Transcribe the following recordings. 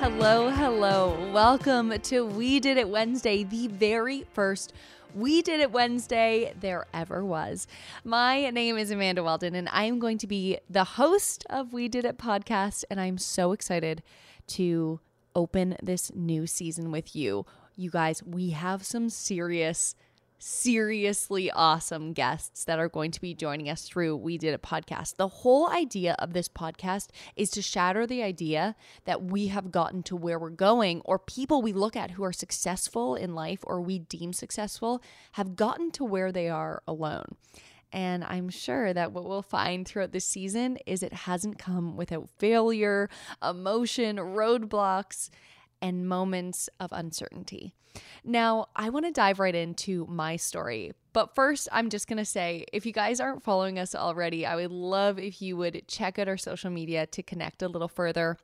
Hello, hello. Welcome to We Did It Wednesday, the very first We Did It Wednesday there ever was. My name is Amanda Weldon, and I am going to be the host of We Did It podcast. And I'm so excited to open this new season with you. You guys, we have some serious seriously awesome guests that are going to be joining us through We Did It podcast. The whole idea of this podcast is to shatter the idea that we have gotten to where we're going, or people we look at who are successful in life or we deem successful have gotten to where they are alone. And I'm sure that what we'll find throughout this season is it hasn't come without failure, emotion, roadblocks, and moments of uncertainty. Now, I want to dive right into my story. But first, I'm just going to say if you guys aren't following us already, I would love if you would check out our social media to connect a little further.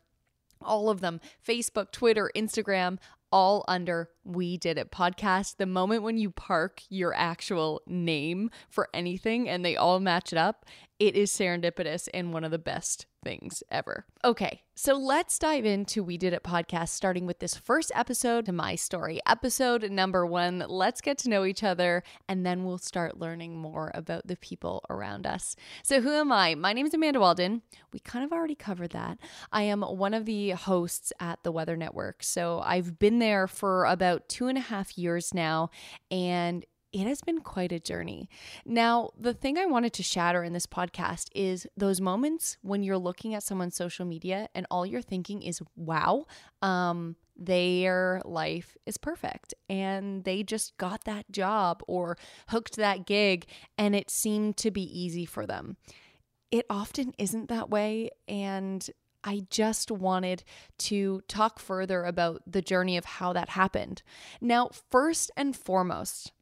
All of them Facebook, Twitter, Instagram, all under We Did It podcast. The moment when you park your actual name for anything and they all match it up, it is serendipitous and one of the best things ever. Okay, so let's dive into We Did It podcast, starting with this first episode to my story. Episode number one let's get to know each other, and then we'll start learning more about the people around us. So, who am I? My name is Amanda Walden. We kind of already covered that. I am one of the hosts at the Weather Network. So, I've been there for about two and a half years now, and it has been quite a journey. Now, the thing I wanted to shatter in this podcast is those moments when you're looking at someone's social media and all you're thinking is, wow, um, their life is perfect and they just got that job or hooked that gig and it seemed to be easy for them. It often isn't that way. And I just wanted to talk further about the journey of how that happened. Now, first and foremost,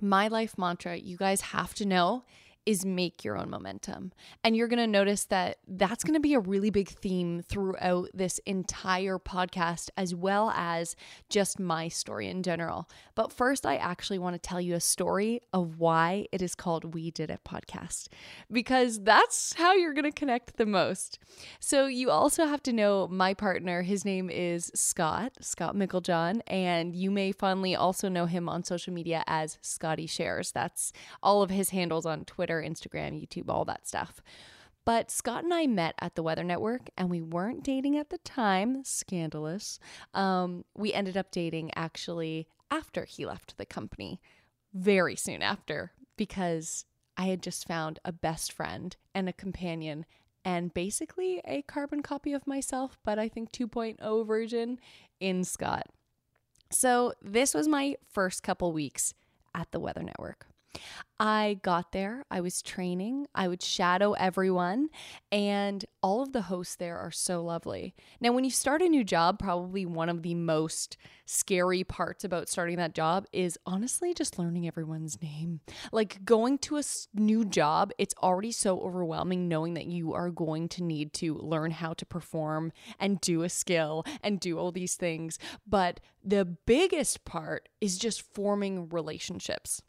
my life mantra, you guys have to know, is make your own momentum. And you're going to notice that that's going to be a really big theme throughout this entire podcast, as well as just my story in general. But first, I actually want to tell you a story of why it is called We Did It podcast, because that's how you're going to connect the most. So, you also have to know my partner. His name is Scott, Scott Micklejohn, and you may fondly also know him on social media as Scotty Shares. That's all of his handles on Twitter. Twitter, Instagram, YouTube, all that stuff. But Scott and I met at the Weather Network and we weren't dating at the time, scandalous. Um, we ended up dating actually after he left the company, very soon after, because I had just found a best friend and a companion and basically a carbon copy of myself, but I think 2.0 version in Scott. So this was my first couple weeks at the Weather Network. I got there, I was training, I would shadow everyone, and all of the hosts there are so lovely. Now, when you start a new job, probably one of the most scary parts about starting that job is honestly just learning everyone's name. Like going to a new job, it's already so overwhelming knowing that you are going to need to learn how to perform and do a skill and do all these things. But the biggest part is just forming relationships.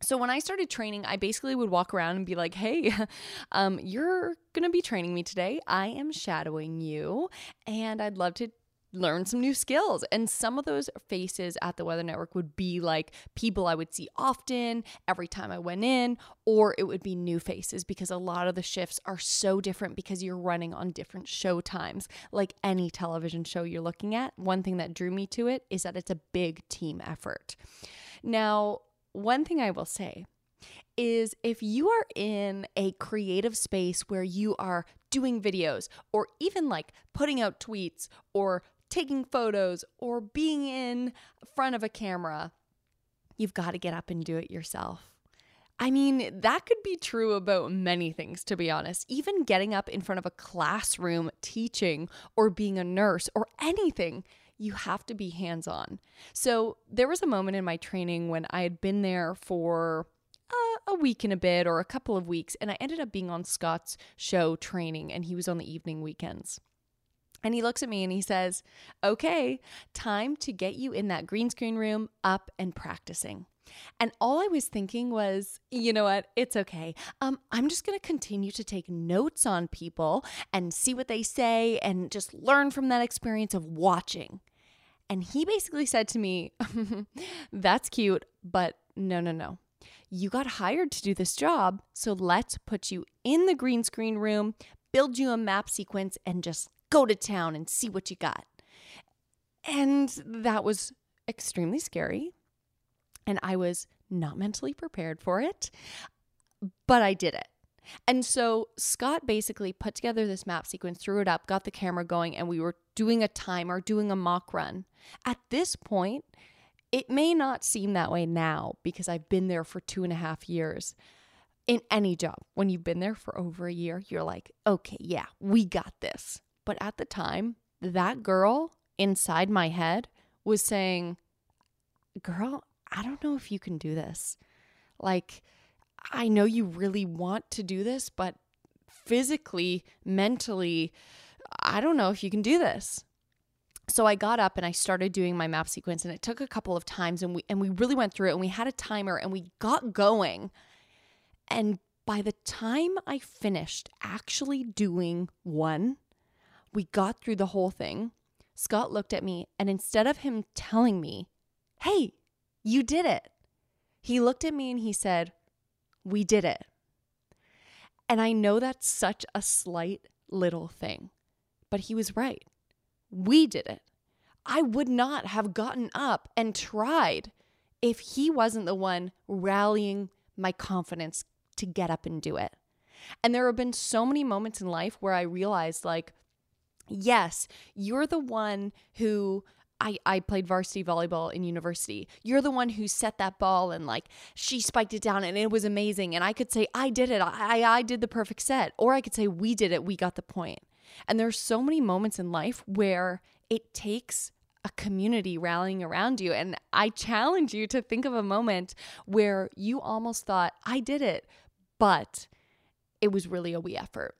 So when I started training, I basically would walk around and be like, "Hey, um, you're gonna be training me today. I am shadowing you, and I'd love to." Learn some new skills. And some of those faces at the Weather Network would be like people I would see often every time I went in, or it would be new faces because a lot of the shifts are so different because you're running on different show times. Like any television show you're looking at, one thing that drew me to it is that it's a big team effort. Now, one thing I will say is if you are in a creative space where you are doing videos or even like putting out tweets or taking photos or being in front of a camera, you've got to get up and do it yourself. I mean, that could be true about many things, to be honest. Even getting up in front of a classroom teaching or being a nurse or anything you have to be hands on. So there was a moment in my training when I had been there for uh, a week and a bit or a couple of weeks, and I ended up being on Scott's show training, and he was on the evening weekends. And he looks at me and he says, Okay, time to get you in that green screen room up and practicing. And all I was thinking was, you know what? It's okay. Um, I'm just going to continue to take notes on people and see what they say and just learn from that experience of watching. And he basically said to me, That's cute, but no, no, no. You got hired to do this job, so let's put you in the green screen room, build you a map sequence, and just go to town and see what you got. And that was extremely scary. And I was not mentally prepared for it, but I did it. And so Scott basically put together this map sequence, threw it up, got the camera going, and we were doing a timer, doing a mock run. At this point, it may not seem that way now because I've been there for two and a half years. In any job, when you've been there for over a year, you're like, okay, yeah, we got this. But at the time, that girl inside my head was saying, girl, I don't know if you can do this. Like, I know you really want to do this, but physically, mentally, I don't know if you can do this. So I got up and I started doing my map sequence and it took a couple of times and we and we really went through it and we had a timer and we got going. And by the time I finished actually doing one, we got through the whole thing. Scott looked at me and instead of him telling me, "Hey, you did it." He looked at me and he said, "We did it." And I know that's such a slight little thing, but he was right. We did it. I would not have gotten up and tried if he wasn't the one rallying my confidence to get up and do it. And there have been so many moments in life where I realized, like, yes, you're the one who I, I played varsity volleyball in university. You're the one who set that ball and like she spiked it down and it was amazing. And I could say, I did it. I, I did the perfect set. Or I could say, we did it. We got the point. And there's so many moments in life where it takes a community rallying around you. And I challenge you to think of a moment where you almost thought, I did it, but it was really a we effort.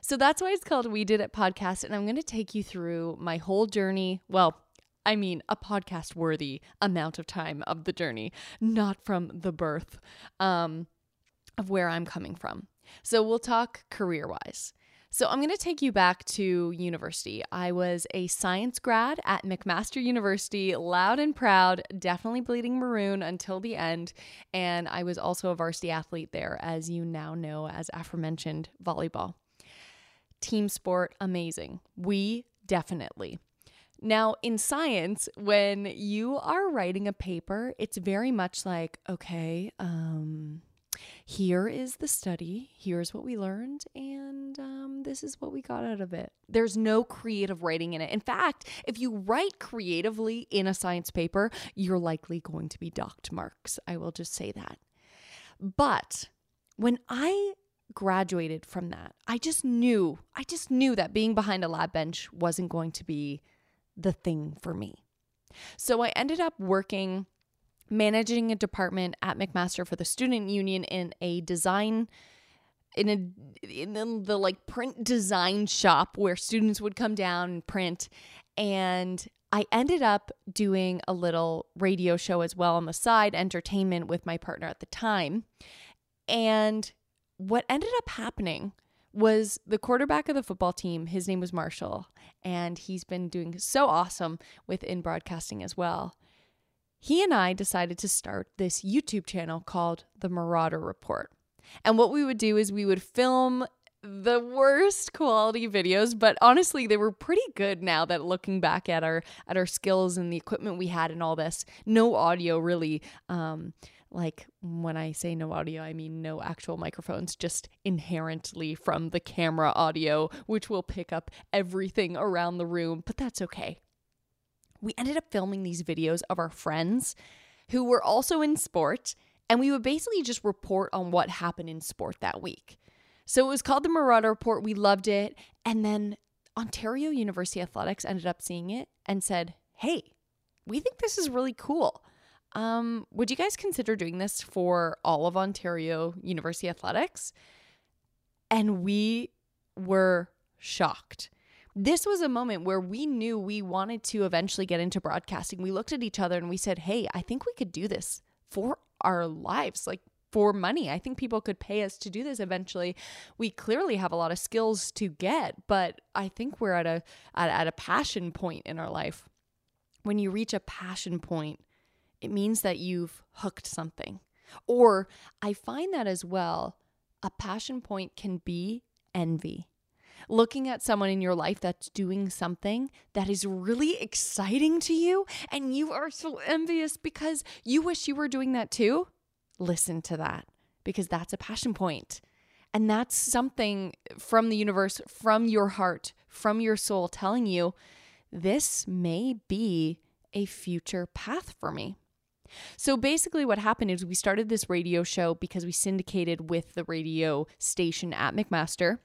So that's why it's called We Did It Podcast. And I'm going to take you through my whole journey. Well, I mean, a podcast worthy amount of time of the journey, not from the birth um, of where I'm coming from. So we'll talk career wise. So I'm going to take you back to university. I was a science grad at McMaster University, loud and proud, definitely bleeding maroon until the end. And I was also a varsity athlete there, as you now know, as aforementioned volleyball. Team sport, amazing. We definitely. Now, in science, when you are writing a paper, it's very much like, okay, um, here is the study, here's what we learned, and um, this is what we got out of it. There's no creative writing in it. In fact, if you write creatively in a science paper, you're likely going to be docked marks. I will just say that. But when I graduated from that, I just knew, I just knew that being behind a lab bench wasn't going to be the thing for me. So I ended up working managing a department at McMaster for the student union in a design in a in the like print design shop where students would come down and print and I ended up doing a little radio show as well on the side, entertainment with my partner at the time. And what ended up happening was the quarterback of the football team. His name was Marshall, and he's been doing so awesome within broadcasting as well he and I decided to start this YouTube channel called The Marauder Report. And what we would do is we would film the worst quality videos, but honestly, they were pretty good now that looking back at our at our skills and the equipment we had and all this. No audio really um like when I say no audio, I mean no actual microphones, just inherently from the camera audio, which will pick up everything around the room, but that's okay we ended up filming these videos of our friends who were also in sport, and we would basically just report on what happened in sport that week. So it was called the Marauder Report. We loved it. And then Ontario University Athletics ended up seeing it and said, Hey, we think this is really cool. Um, would you guys consider doing this for all of Ontario University Athletics? And we were shocked this was a moment where we knew we wanted to eventually get into broadcasting. We looked at each other and we said, hey, I think we could do this for our lives, like for money. I think people could pay us to do this eventually. We clearly have a lot of skills to get, but I think we're at a at, at a passion point in our life. When you reach a passion point, it means that you've hooked something. Or I find that as well, a passion point can be envy looking at someone in your life that's doing something that is really exciting to you and you are so envious because you wish you were doing that too, listen to that because that's a passion point. And that's something from the universe, from your heart, from your soul telling you this may be a future path for me. So basically, what happened is we started this radio show because we syndicated with the radio station at McMaster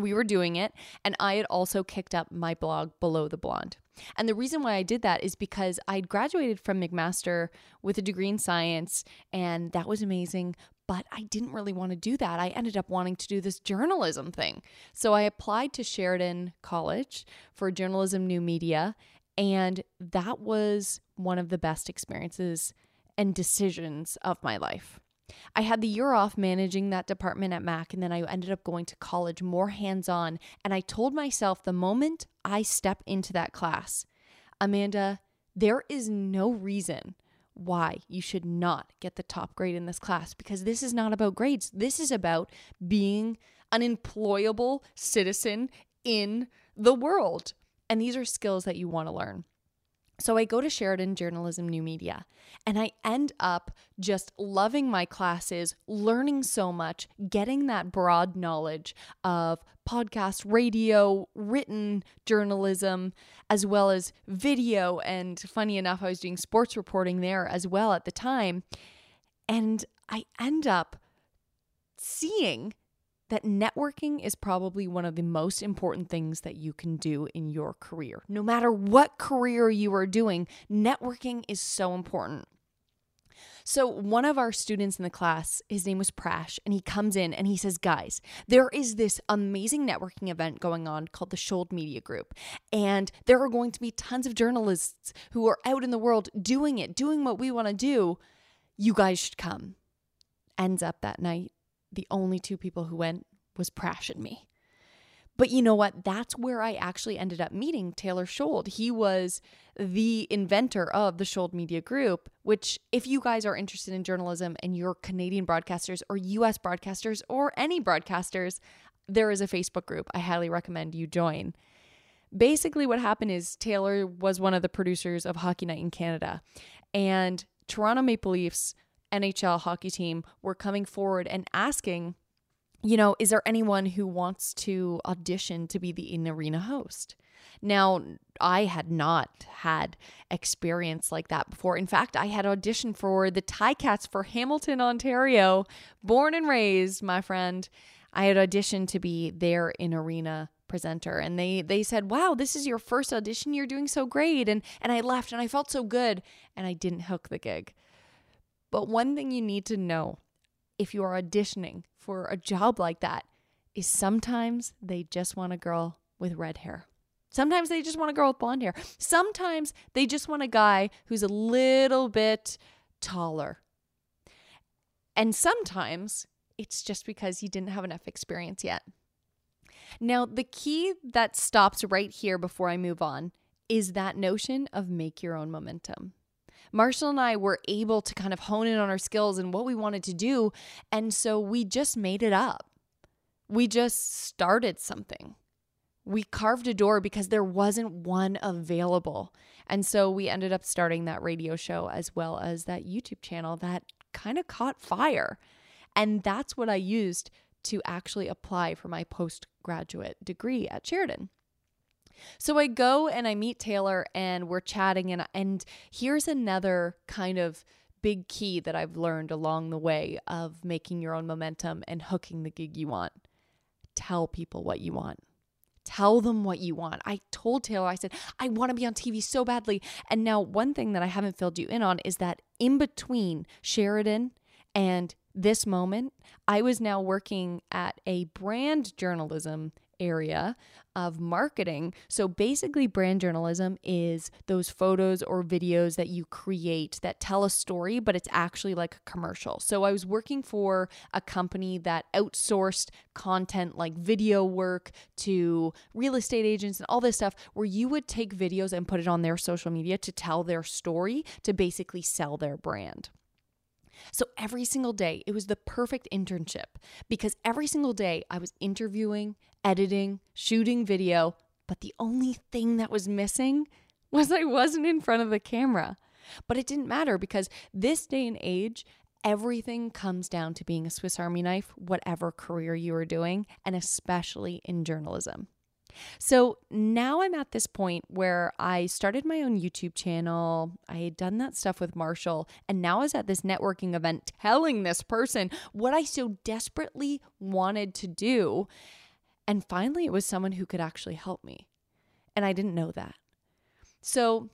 we were doing it, and I had also kicked up my blog Below the Blonde. And the reason why I did that is because I'd graduated from McMaster with a degree in science, and that was amazing. But I didn't really want to do that. I ended up wanting to do this journalism thing. So I applied to Sheridan College for journalism, new media, and that was one of the best experiences and decisions of my life. I had the year off managing that department at Mac, and then I ended up going to college more hands on. And I told myself the moment I step into that class, Amanda, there is no reason why you should not get the top grade in this class because this is not about grades. This is about being an employable citizen in the world. And these are skills that you want to learn. So I go to Sheridan Journalism New Media and I end up just loving my classes, learning so much, getting that broad knowledge of podcast, radio, written journalism, as well as video. And funny enough, I was doing sports reporting there as well at the time. And I end up seeing that networking is probably one of the most important things that you can do in your career. No matter what career you are doing, networking is so important. So, one of our students in the class, his name was Prash, and he comes in and he says, Guys, there is this amazing networking event going on called the Shold Media Group. And there are going to be tons of journalists who are out in the world doing it, doing what we want to do. You guys should come. Ends up that night, the only two people who went was Prash and me. But you know what? That's where I actually ended up meeting Taylor Shold. He was the inventor of the Shold Media Group, which, if you guys are interested in journalism and you're Canadian broadcasters or US broadcasters or any broadcasters, there is a Facebook group. I highly recommend you join. Basically, what happened is Taylor was one of the producers of Hockey Night in Canada, and Toronto Maple Leafs NHL hockey team were coming forward and asking, you know, is there anyone who wants to audition to be the in arena host? Now, I had not had experience like that before. In fact, I had auditioned for the Ticats for Hamilton, Ontario, born and raised, my friend. I had auditioned to be their in arena presenter and they they said, "Wow, this is your first audition. You're doing so great." And and I left and I felt so good and I didn't hook the gig. But one thing you need to know if you are auditioning for a job like that is sometimes they just want a girl with red hair. Sometimes they just want a girl with blonde hair. Sometimes they just want a guy who's a little bit taller. And sometimes it's just because you didn't have enough experience yet. Now, the key that stops right here before I move on is that notion of make your own momentum. Marshall and I were able to kind of hone in on our skills and what we wanted to do. And so we just made it up. We just started something. We carved a door because there wasn't one available. And so we ended up starting that radio show as well as that YouTube channel that kind of caught fire. And that's what I used to actually apply for my postgraduate degree at Sheridan. So I go and I meet Taylor and we're chatting and and here's another kind of big key that I've learned along the way of making your own momentum and hooking the gig you want. Tell people what you want. Tell them what you want. I told Taylor, I said, I want to be on TV so badly. And now, one thing that I haven't filled you in on is that in between Sheridan And this moment, I was now working at a brand journalism area of marketing. So basically, brand journalism is those photos or videos that you create that tell a story, but it's actually like a commercial. So I was working for a company that outsourced content like video work to real estate agents and all this stuff, where you would take videos and put it on their social media to tell their story to basically sell their brand. So every single day, it was the perfect internship because every single day I was interviewing, editing, shooting video, but the only thing that was missing was I wasn't in front of the camera. But it didn't matter because this day and age, everything comes down to being a Swiss Army knife, whatever career you are doing, and especially in journalism. So now I'm at this point where I started my own YouTube channel. I had done that stuff with Marshall, and now I was at this networking event telling this person what I so desperately wanted to do. And finally, it was someone who could actually help me. And I didn't know that. So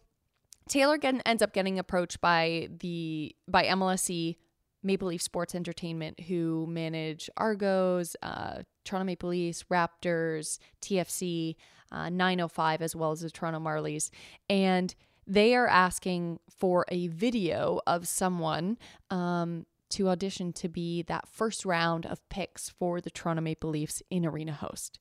Taylor get, ends up getting approached by the by MLSE Maple Leaf Sports Entertainment, who manage Argos, uh, Toronto Maple Leafs, Raptors, TFC, uh, 905, as well as the Toronto Marlies. And they are asking for a video of someone um, to audition to be that first round of picks for the Toronto Maple Leafs in arena host.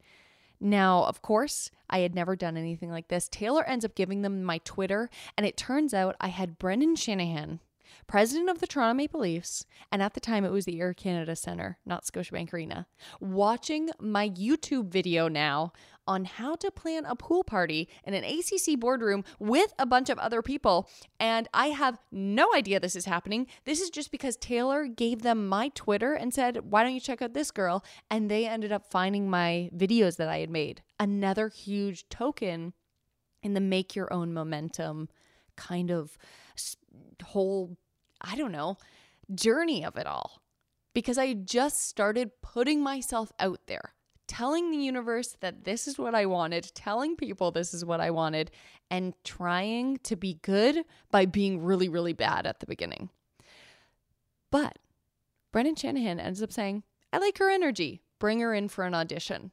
Now, of course, I had never done anything like this. Taylor ends up giving them my Twitter, and it turns out I had Brendan Shanahan president of the Toronto Maple Leafs, and at the time it was the Air Canada Centre, not Scotiabank Arena, watching my YouTube video now on how to plan a pool party in an ACC boardroom with a bunch of other people. And I have no idea this is happening. This is just because Taylor gave them my Twitter and said, Why don't you check out this girl? And they ended up finding my videos that I had made. Another huge token in the make your own momentum kind of whole I don't know, journey of it all. Because I just started putting myself out there, telling the universe that this is what I wanted, telling people this is what I wanted, and trying to be good by being really, really bad at the beginning. But Brendan Shanahan ends up saying, I like her energy. Bring her in for an audition.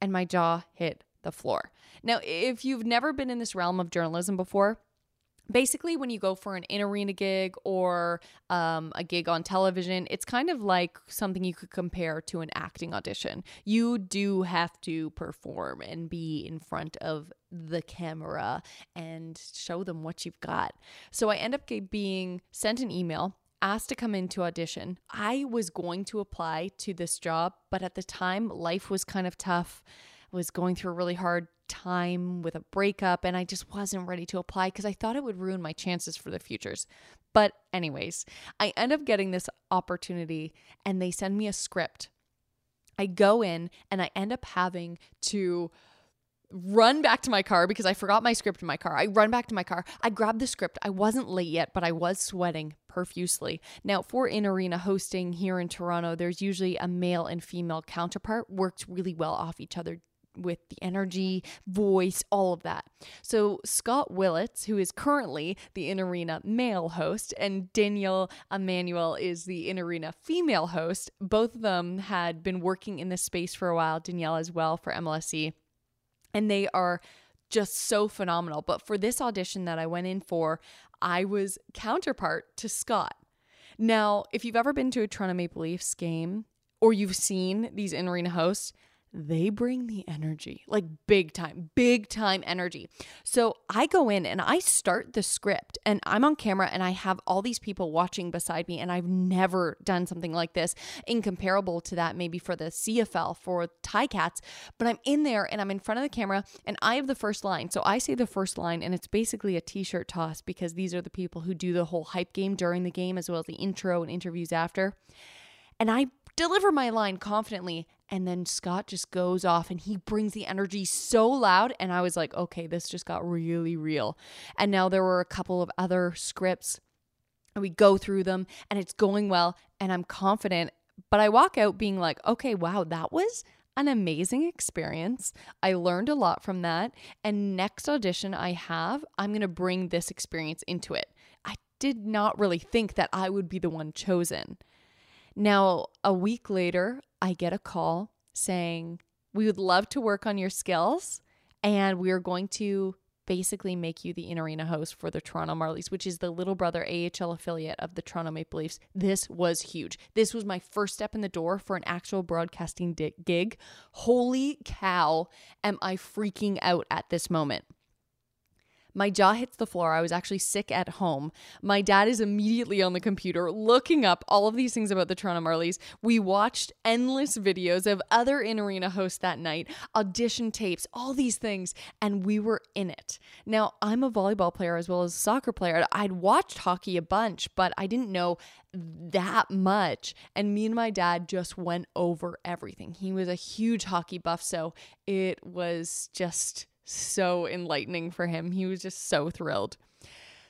And my jaw hit the floor. Now, if you've never been in this realm of journalism before, basically when you go for an in arena gig or um, a gig on television it's kind of like something you could compare to an acting audition. You do have to perform and be in front of the camera and show them what you've got. So i end up being sent an email asked to come in to audition. I was going to apply to this job but at the time life was kind of tough was going through a really hard time with a breakup and I just wasn't ready to apply because I thought it would ruin my chances for the futures. But, anyways, I end up getting this opportunity and they send me a script. I go in and I end up having to run back to my car because I forgot my script in my car. I run back to my car. I grab the script. I wasn't late yet, but I was sweating profusely. Now, for in arena hosting here in Toronto, there's usually a male and female counterpart, works really well off each other with the energy, voice, all of that. So, Scott Willits, who is currently the In Arena male host, and Danielle Emanuel is the In Arena female host, both of them had been working in this space for a while, Danielle as well for MLSE, and they are just so phenomenal. But for this audition that I went in for, I was counterpart to Scott. Now, if you've ever been to a Toronto Maple Leafs game or you've seen these in arena hosts, they bring the energy, like big time, big time energy. So I go in and I start the script and I'm on camera and I have all these people watching beside me. And I've never done something like this, incomparable to that, maybe for the CFL, for Ticats. But I'm in there and I'm in front of the camera and I have the first line. So I say the first line and it's basically a t shirt toss because these are the people who do the whole hype game during the game as well as the intro and interviews after. And I deliver my line confidently. And then Scott just goes off and he brings the energy so loud. And I was like, okay, this just got really real. And now there were a couple of other scripts and we go through them and it's going well. And I'm confident. But I walk out being like, okay, wow, that was an amazing experience. I learned a lot from that. And next audition I have, I'm going to bring this experience into it. I did not really think that I would be the one chosen. Now, a week later, I get a call saying, We would love to work on your skills, and we are going to basically make you the in arena host for the Toronto Marlies, which is the little brother AHL affiliate of the Toronto Maple Leafs. This was huge. This was my first step in the door for an actual broadcasting gig. Holy cow, am I freaking out at this moment? My jaw hits the floor. I was actually sick at home. My dad is immediately on the computer looking up all of these things about the Toronto Marlies. We watched endless videos of other in arena hosts that night, audition tapes, all these things, and we were in it. Now, I'm a volleyball player as well as a soccer player. I'd watched hockey a bunch, but I didn't know that much. And me and my dad just went over everything. He was a huge hockey buff, so it was just so enlightening for him. He was just so thrilled.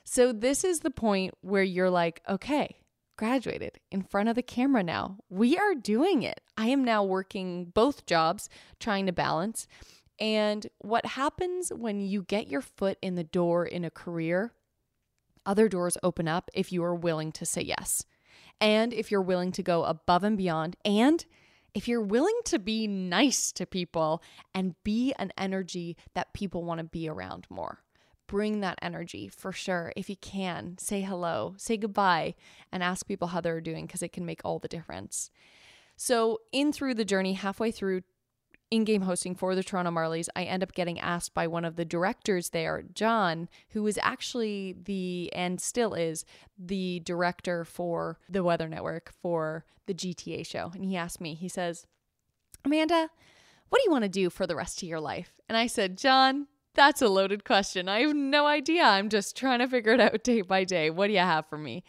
So, this is the point where you're like, okay, graduated in front of the camera now. We are doing it. I am now working both jobs, trying to balance. And what happens when you get your foot in the door in a career, other doors open up if you are willing to say yes. And if you're willing to go above and beyond, and if you're willing to be nice to people and be an energy that people want to be around more, bring that energy for sure. If you can, say hello, say goodbye, and ask people how they're doing because it can make all the difference. So, in through the journey, halfway through in game hosting for the Toronto Marlies, I end up getting asked by one of the directors there, John, who was actually the, and still is, the director for the Weather Network for the GTA show. And he asked me, he says, Amanda, what do you want to do for the rest of your life? And I said, John, that's a loaded question. I have no idea. I'm just trying to figure it out day by day. What do you have for me?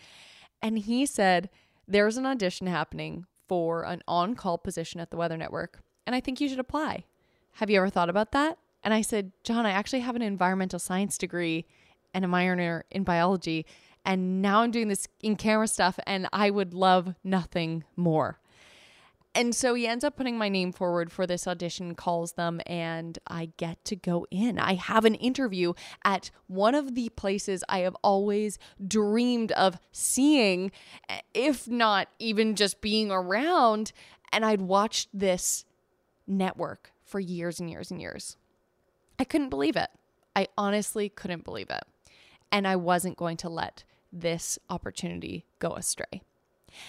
And he said, There's an audition happening for an on call position at the Weather Network and I think you should apply. Have you ever thought about that? And I said, John, I actually have an environmental science degree and a minor in biology. And now I'm doing this in camera stuff, and I would love nothing more. And so he ends up putting my name forward for this audition, calls them, and I get to go in. I have an interview at one of the places I have always dreamed of seeing, if not even just being around. And I'd watched this network for years and years and years. I couldn't believe it. I honestly couldn't believe it. And I wasn't going to let this opportunity go astray.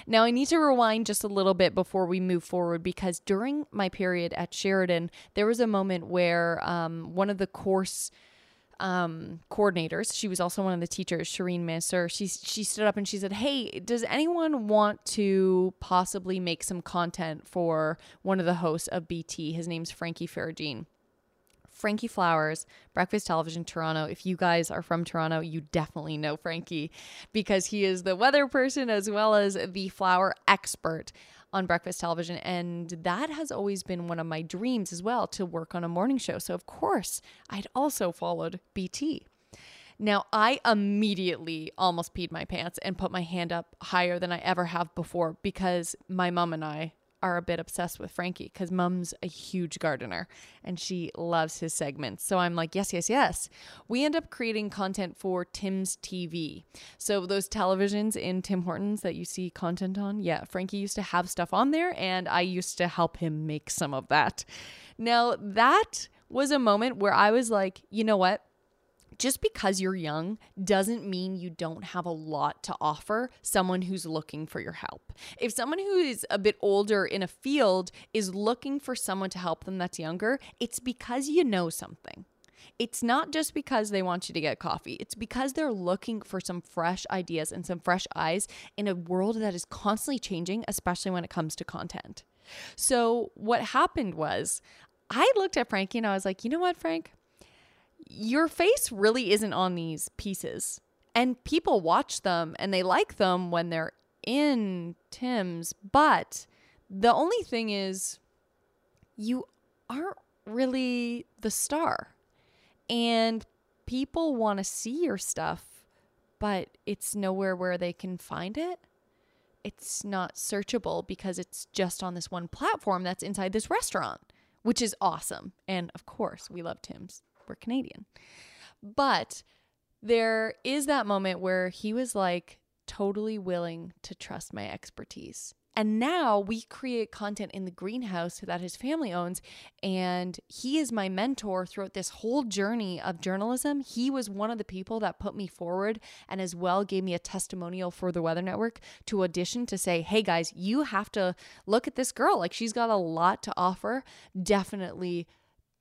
Now, I need to rewind just a little bit before we move forward because during my period at Sheridan, there was a moment where um, one of the course um, coordinators. She was also one of the teachers, Shireen Messer. She she stood up and she said, "Hey, does anyone want to possibly make some content for one of the hosts of BT? His name's Frankie Ferragine." Frankie Flowers, Breakfast Television Toronto. If you guys are from Toronto, you definitely know Frankie because he is the weather person as well as the flower expert on breakfast television. And that has always been one of my dreams as well to work on a morning show. So, of course, I'd also followed BT. Now, I immediately almost peed my pants and put my hand up higher than I ever have before because my mom and I are a bit obsessed with Frankie because mom's a huge gardener and she loves his segments. So I'm like, yes, yes, yes. We end up creating content for Tim's TV. So those televisions in Tim Hortons that you see content on, yeah, Frankie used to have stuff on there and I used to help him make some of that. Now, that was a moment where I was like, you know what? Just because you're young doesn't mean you don't have a lot to offer someone who's looking for your help. If someone who is a bit older in a field is looking for someone to help them that's younger, it's because you know something. It's not just because they want you to get coffee. It's because they're looking for some fresh ideas and some fresh eyes in a world that is constantly changing, especially when it comes to content. So, what happened was I looked at Frankie and I was like, you know what, Frank? Your face really isn't on these pieces. And people watch them and they like them when they're in Tim's, but the only thing is you aren't really the star. And people want to see your stuff, but it's nowhere where they can find it. It's not searchable because it's just on this one platform that's inside this restaurant, which is awesome. And of course, we love Tim's we're Canadian. But there is that moment where he was like totally willing to trust my expertise. And now we create content in the greenhouse that his family owns. And he is my mentor throughout this whole journey of journalism. He was one of the people that put me forward and as well gave me a testimonial for the Weather Network to audition to say, hey guys, you have to look at this girl. Like she's got a lot to offer. Definitely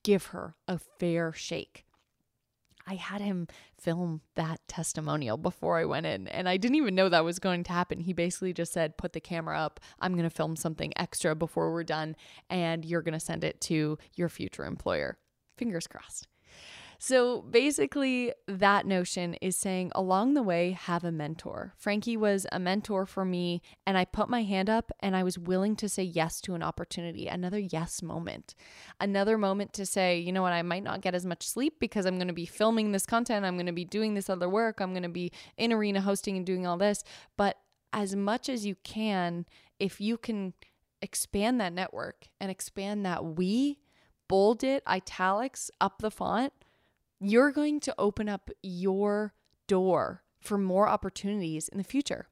give her a fair shake. I had him film that testimonial before I went in, and I didn't even know that was going to happen. He basically just said, Put the camera up. I'm going to film something extra before we're done, and you're going to send it to your future employer. Fingers crossed. So basically, that notion is saying along the way, have a mentor. Frankie was a mentor for me, and I put my hand up and I was willing to say yes to an opportunity, another yes moment, another moment to say, you know what, I might not get as much sleep because I'm going to be filming this content, I'm going to be doing this other work, I'm going to be in arena hosting and doing all this. But as much as you can, if you can expand that network and expand that we, bold it, italics, up the font you're going to open up your door for more opportunities in the future.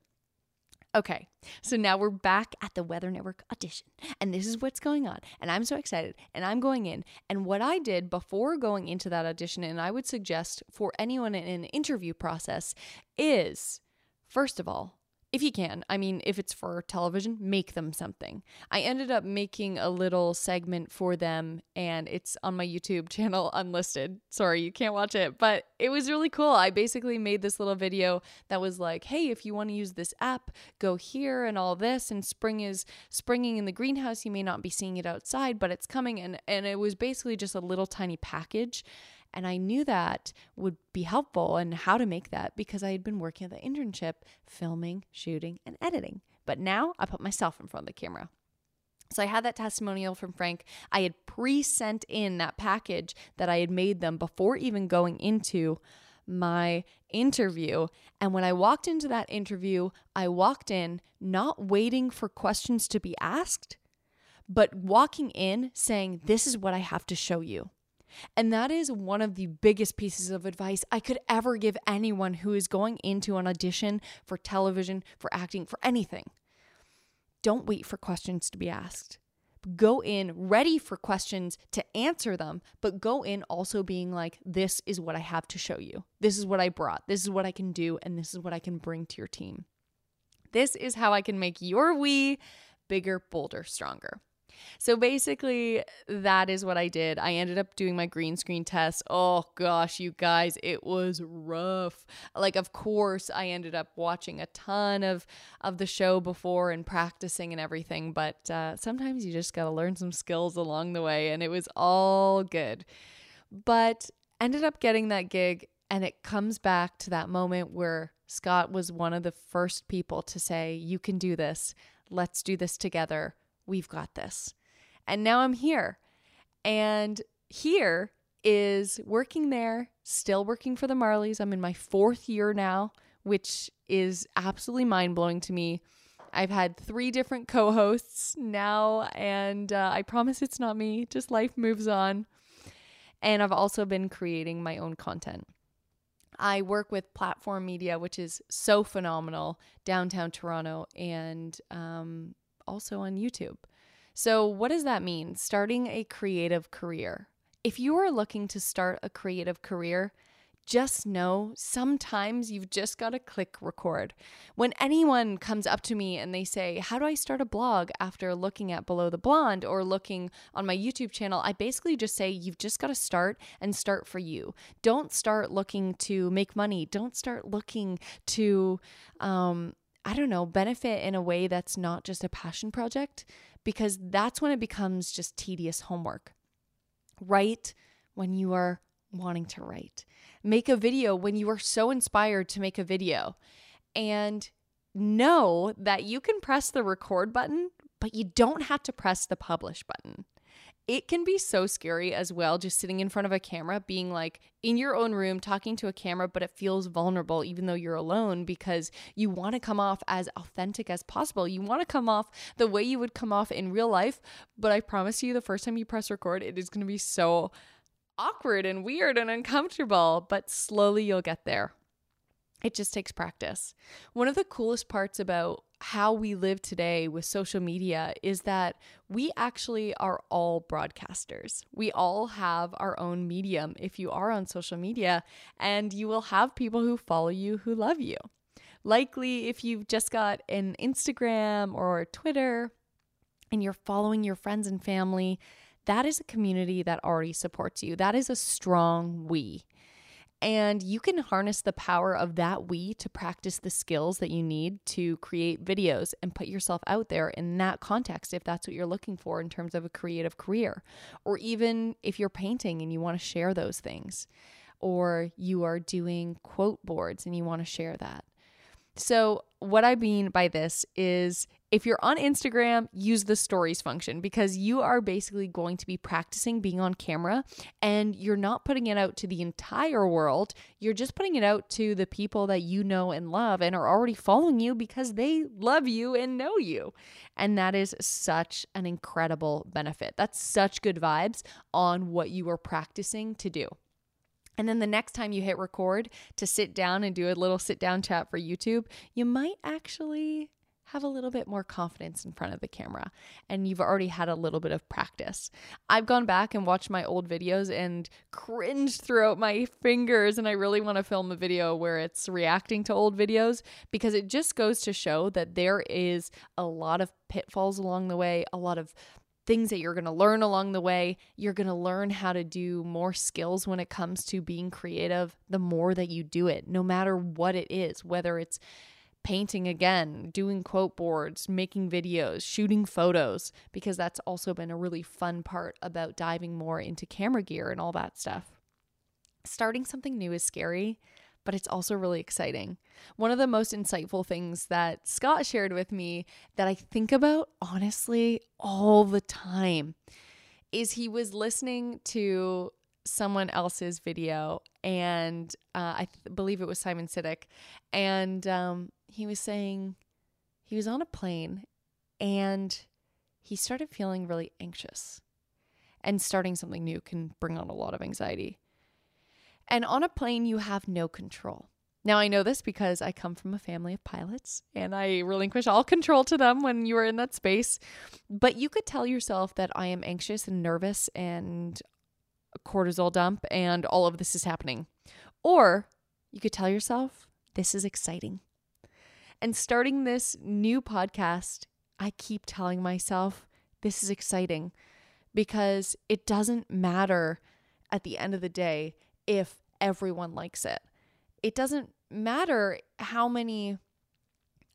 Okay, so now we're back at the Weather Network audition, and this is what's going on. And I'm so excited, and I'm going in. And what I did before going into that audition, and I would suggest for anyone in an interview process, is first of all, if you can. I mean, if it's for television, make them something. I ended up making a little segment for them and it's on my YouTube channel unlisted. Sorry, you can't watch it, but it was really cool. I basically made this little video that was like, "Hey, if you want to use this app, go here and all this and spring is springing in the greenhouse. You may not be seeing it outside, but it's coming." And and it was basically just a little tiny package and I knew that would be helpful and how to make that because I had been working at the internship filming, shooting, and editing. But now I put myself in front of the camera. So I had that testimonial from Frank. I had pre sent in that package that I had made them before even going into my interview. And when I walked into that interview, I walked in not waiting for questions to be asked, but walking in saying, This is what I have to show you. And that is one of the biggest pieces of advice I could ever give anyone who is going into an audition for television, for acting, for anything. Don't wait for questions to be asked. Go in ready for questions to answer them, but go in also being like, this is what I have to show you. This is what I brought. This is what I can do. And this is what I can bring to your team. This is how I can make your we bigger, bolder, stronger. So basically, that is what I did. I ended up doing my green screen test. Oh gosh, you guys, it was rough. Like, of course, I ended up watching a ton of of the show before and practicing and everything. But uh, sometimes you just gotta learn some skills along the way, and it was all good. But ended up getting that gig, and it comes back to that moment where Scott was one of the first people to say, "You can do this. Let's do this together." We've got this. And now I'm here. And here is working there, still working for the Marlies. I'm in my fourth year now, which is absolutely mind blowing to me. I've had three different co hosts now, and uh, I promise it's not me, just life moves on. And I've also been creating my own content. I work with Platform Media, which is so phenomenal downtown Toronto, and um, also on YouTube. So, what does that mean? Starting a creative career. If you are looking to start a creative career, just know sometimes you've just got to click record. When anyone comes up to me and they say, How do I start a blog after looking at Below the Blonde or looking on my YouTube channel? I basically just say, You've just got to start and start for you. Don't start looking to make money. Don't start looking to, um, I don't know, benefit in a way that's not just a passion project, because that's when it becomes just tedious homework. Write when you are wanting to write. Make a video when you are so inspired to make a video. And know that you can press the record button, but you don't have to press the publish button it can be so scary as well, just sitting in front of a camera, being like in your own room, talking to a camera, but it feels vulnerable even though you're alone because you want to come off as authentic as possible. You want to come off the way you would come off in real life. But I promise you, the first time you press record, it is going to be so awkward and weird and uncomfortable, but slowly you'll get there. It just takes practice. One of the coolest parts about how we live today with social media is that we actually are all broadcasters. We all have our own medium if you are on social media, and you will have people who follow you who love you. Likely, if you've just got an Instagram or Twitter and you're following your friends and family, that is a community that already supports you. That is a strong we. And you can harness the power of that we to practice the skills that you need to create videos and put yourself out there in that context if that's what you're looking for in terms of a creative career. Or even if you're painting and you want to share those things, or you are doing quote boards and you want to share that. So, what I mean by this is if you're on Instagram, use the stories function because you are basically going to be practicing being on camera and you're not putting it out to the entire world. You're just putting it out to the people that you know and love and are already following you because they love you and know you. And that is such an incredible benefit. That's such good vibes on what you are practicing to do. And then the next time you hit record to sit down and do a little sit down chat for YouTube, you might actually have a little bit more confidence in front of the camera and you've already had a little bit of practice. I've gone back and watched my old videos and cringed throughout my fingers and I really want to film a video where it's reacting to old videos because it just goes to show that there is a lot of pitfalls along the way, a lot of things that you're going to learn along the way. You're going to learn how to do more skills when it comes to being creative the more that you do it, no matter what it is, whether it's painting again, doing quote boards, making videos, shooting photos, because that's also been a really fun part about diving more into camera gear and all that stuff. Starting something new is scary but it's also really exciting. One of the most insightful things that Scott shared with me that I think about honestly all the time is he was listening to someone else's video and uh, I th- believe it was Simon Sinek and um, he was saying he was on a plane and he started feeling really anxious and starting something new can bring on a lot of anxiety and on a plane, you have no control. Now, I know this because I come from a family of pilots and I relinquish all control to them when you are in that space. But you could tell yourself that I am anxious and nervous and cortisol dump and all of this is happening. Or you could tell yourself this is exciting. And starting this new podcast, I keep telling myself this is exciting because it doesn't matter at the end of the day if everyone likes it. It doesn't matter how many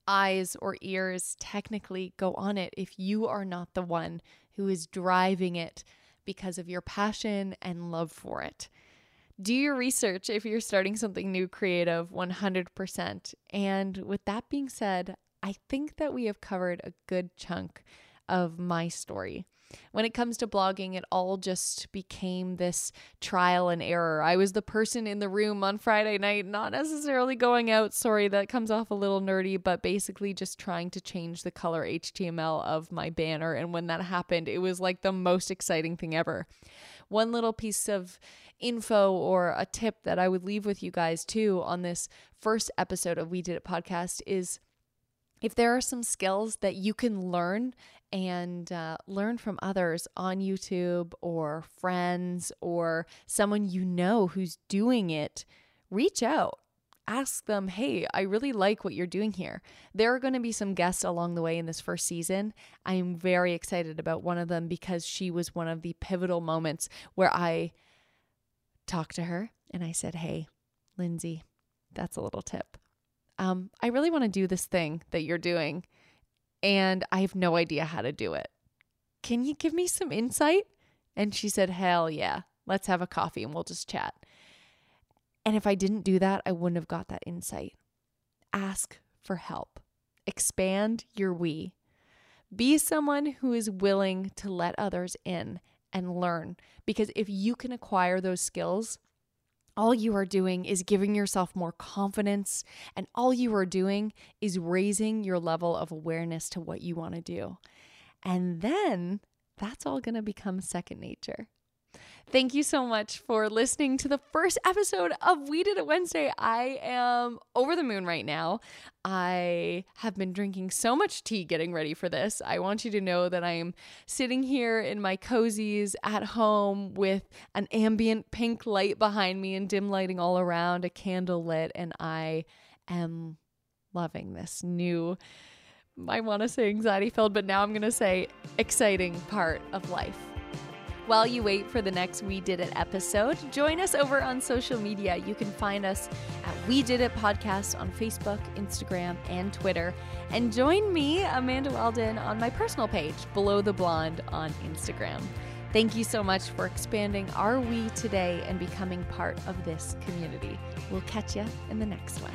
eyes or ears technically go on it if you are not the one who is driving it because of your passion and love for it. Do your research if you're starting something new creative 100%. And with that being said, I think that we have covered a good chunk of my story. When it comes to blogging, it all just became this trial and error. I was the person in the room on Friday night, not necessarily going out. Sorry, that comes off a little nerdy, but basically just trying to change the color HTML of my banner. And when that happened, it was like the most exciting thing ever. One little piece of info or a tip that I would leave with you guys too on this first episode of We Did It podcast is if there are some skills that you can learn and uh, learn from others on YouTube or friends or someone you know who's doing it, reach out. Ask them, hey, I really like what you're doing here. There are going to be some guests along the way in this first season. I'm very excited about one of them because she was one of the pivotal moments where I talked to her and I said, hey, Lindsay, that's a little tip. Um, I really want to do this thing that you're doing and I have no idea how to do it. Can you give me some insight? And she said, Hell yeah, let's have a coffee and we'll just chat. And if I didn't do that, I wouldn't have got that insight. Ask for help, expand your we. Be someone who is willing to let others in and learn. Because if you can acquire those skills, all you are doing is giving yourself more confidence, and all you are doing is raising your level of awareness to what you want to do. And then that's all going to become second nature. Thank you so much for listening to the first episode of We Did It Wednesday. I am over the moon right now. I have been drinking so much tea getting ready for this. I want you to know that I'm sitting here in my cozies at home with an ambient pink light behind me and dim lighting all around, a candle lit, and I am loving this new. I want to say anxiety filled, but now I'm going to say exciting part of life. While you wait for the next We Did It episode, join us over on social media. You can find us at We Did It Podcast on Facebook, Instagram, and Twitter. And join me, Amanda Weldon, on my personal page, Below the Blonde, on Instagram. Thank you so much for expanding our we today and becoming part of this community. We'll catch you in the next one.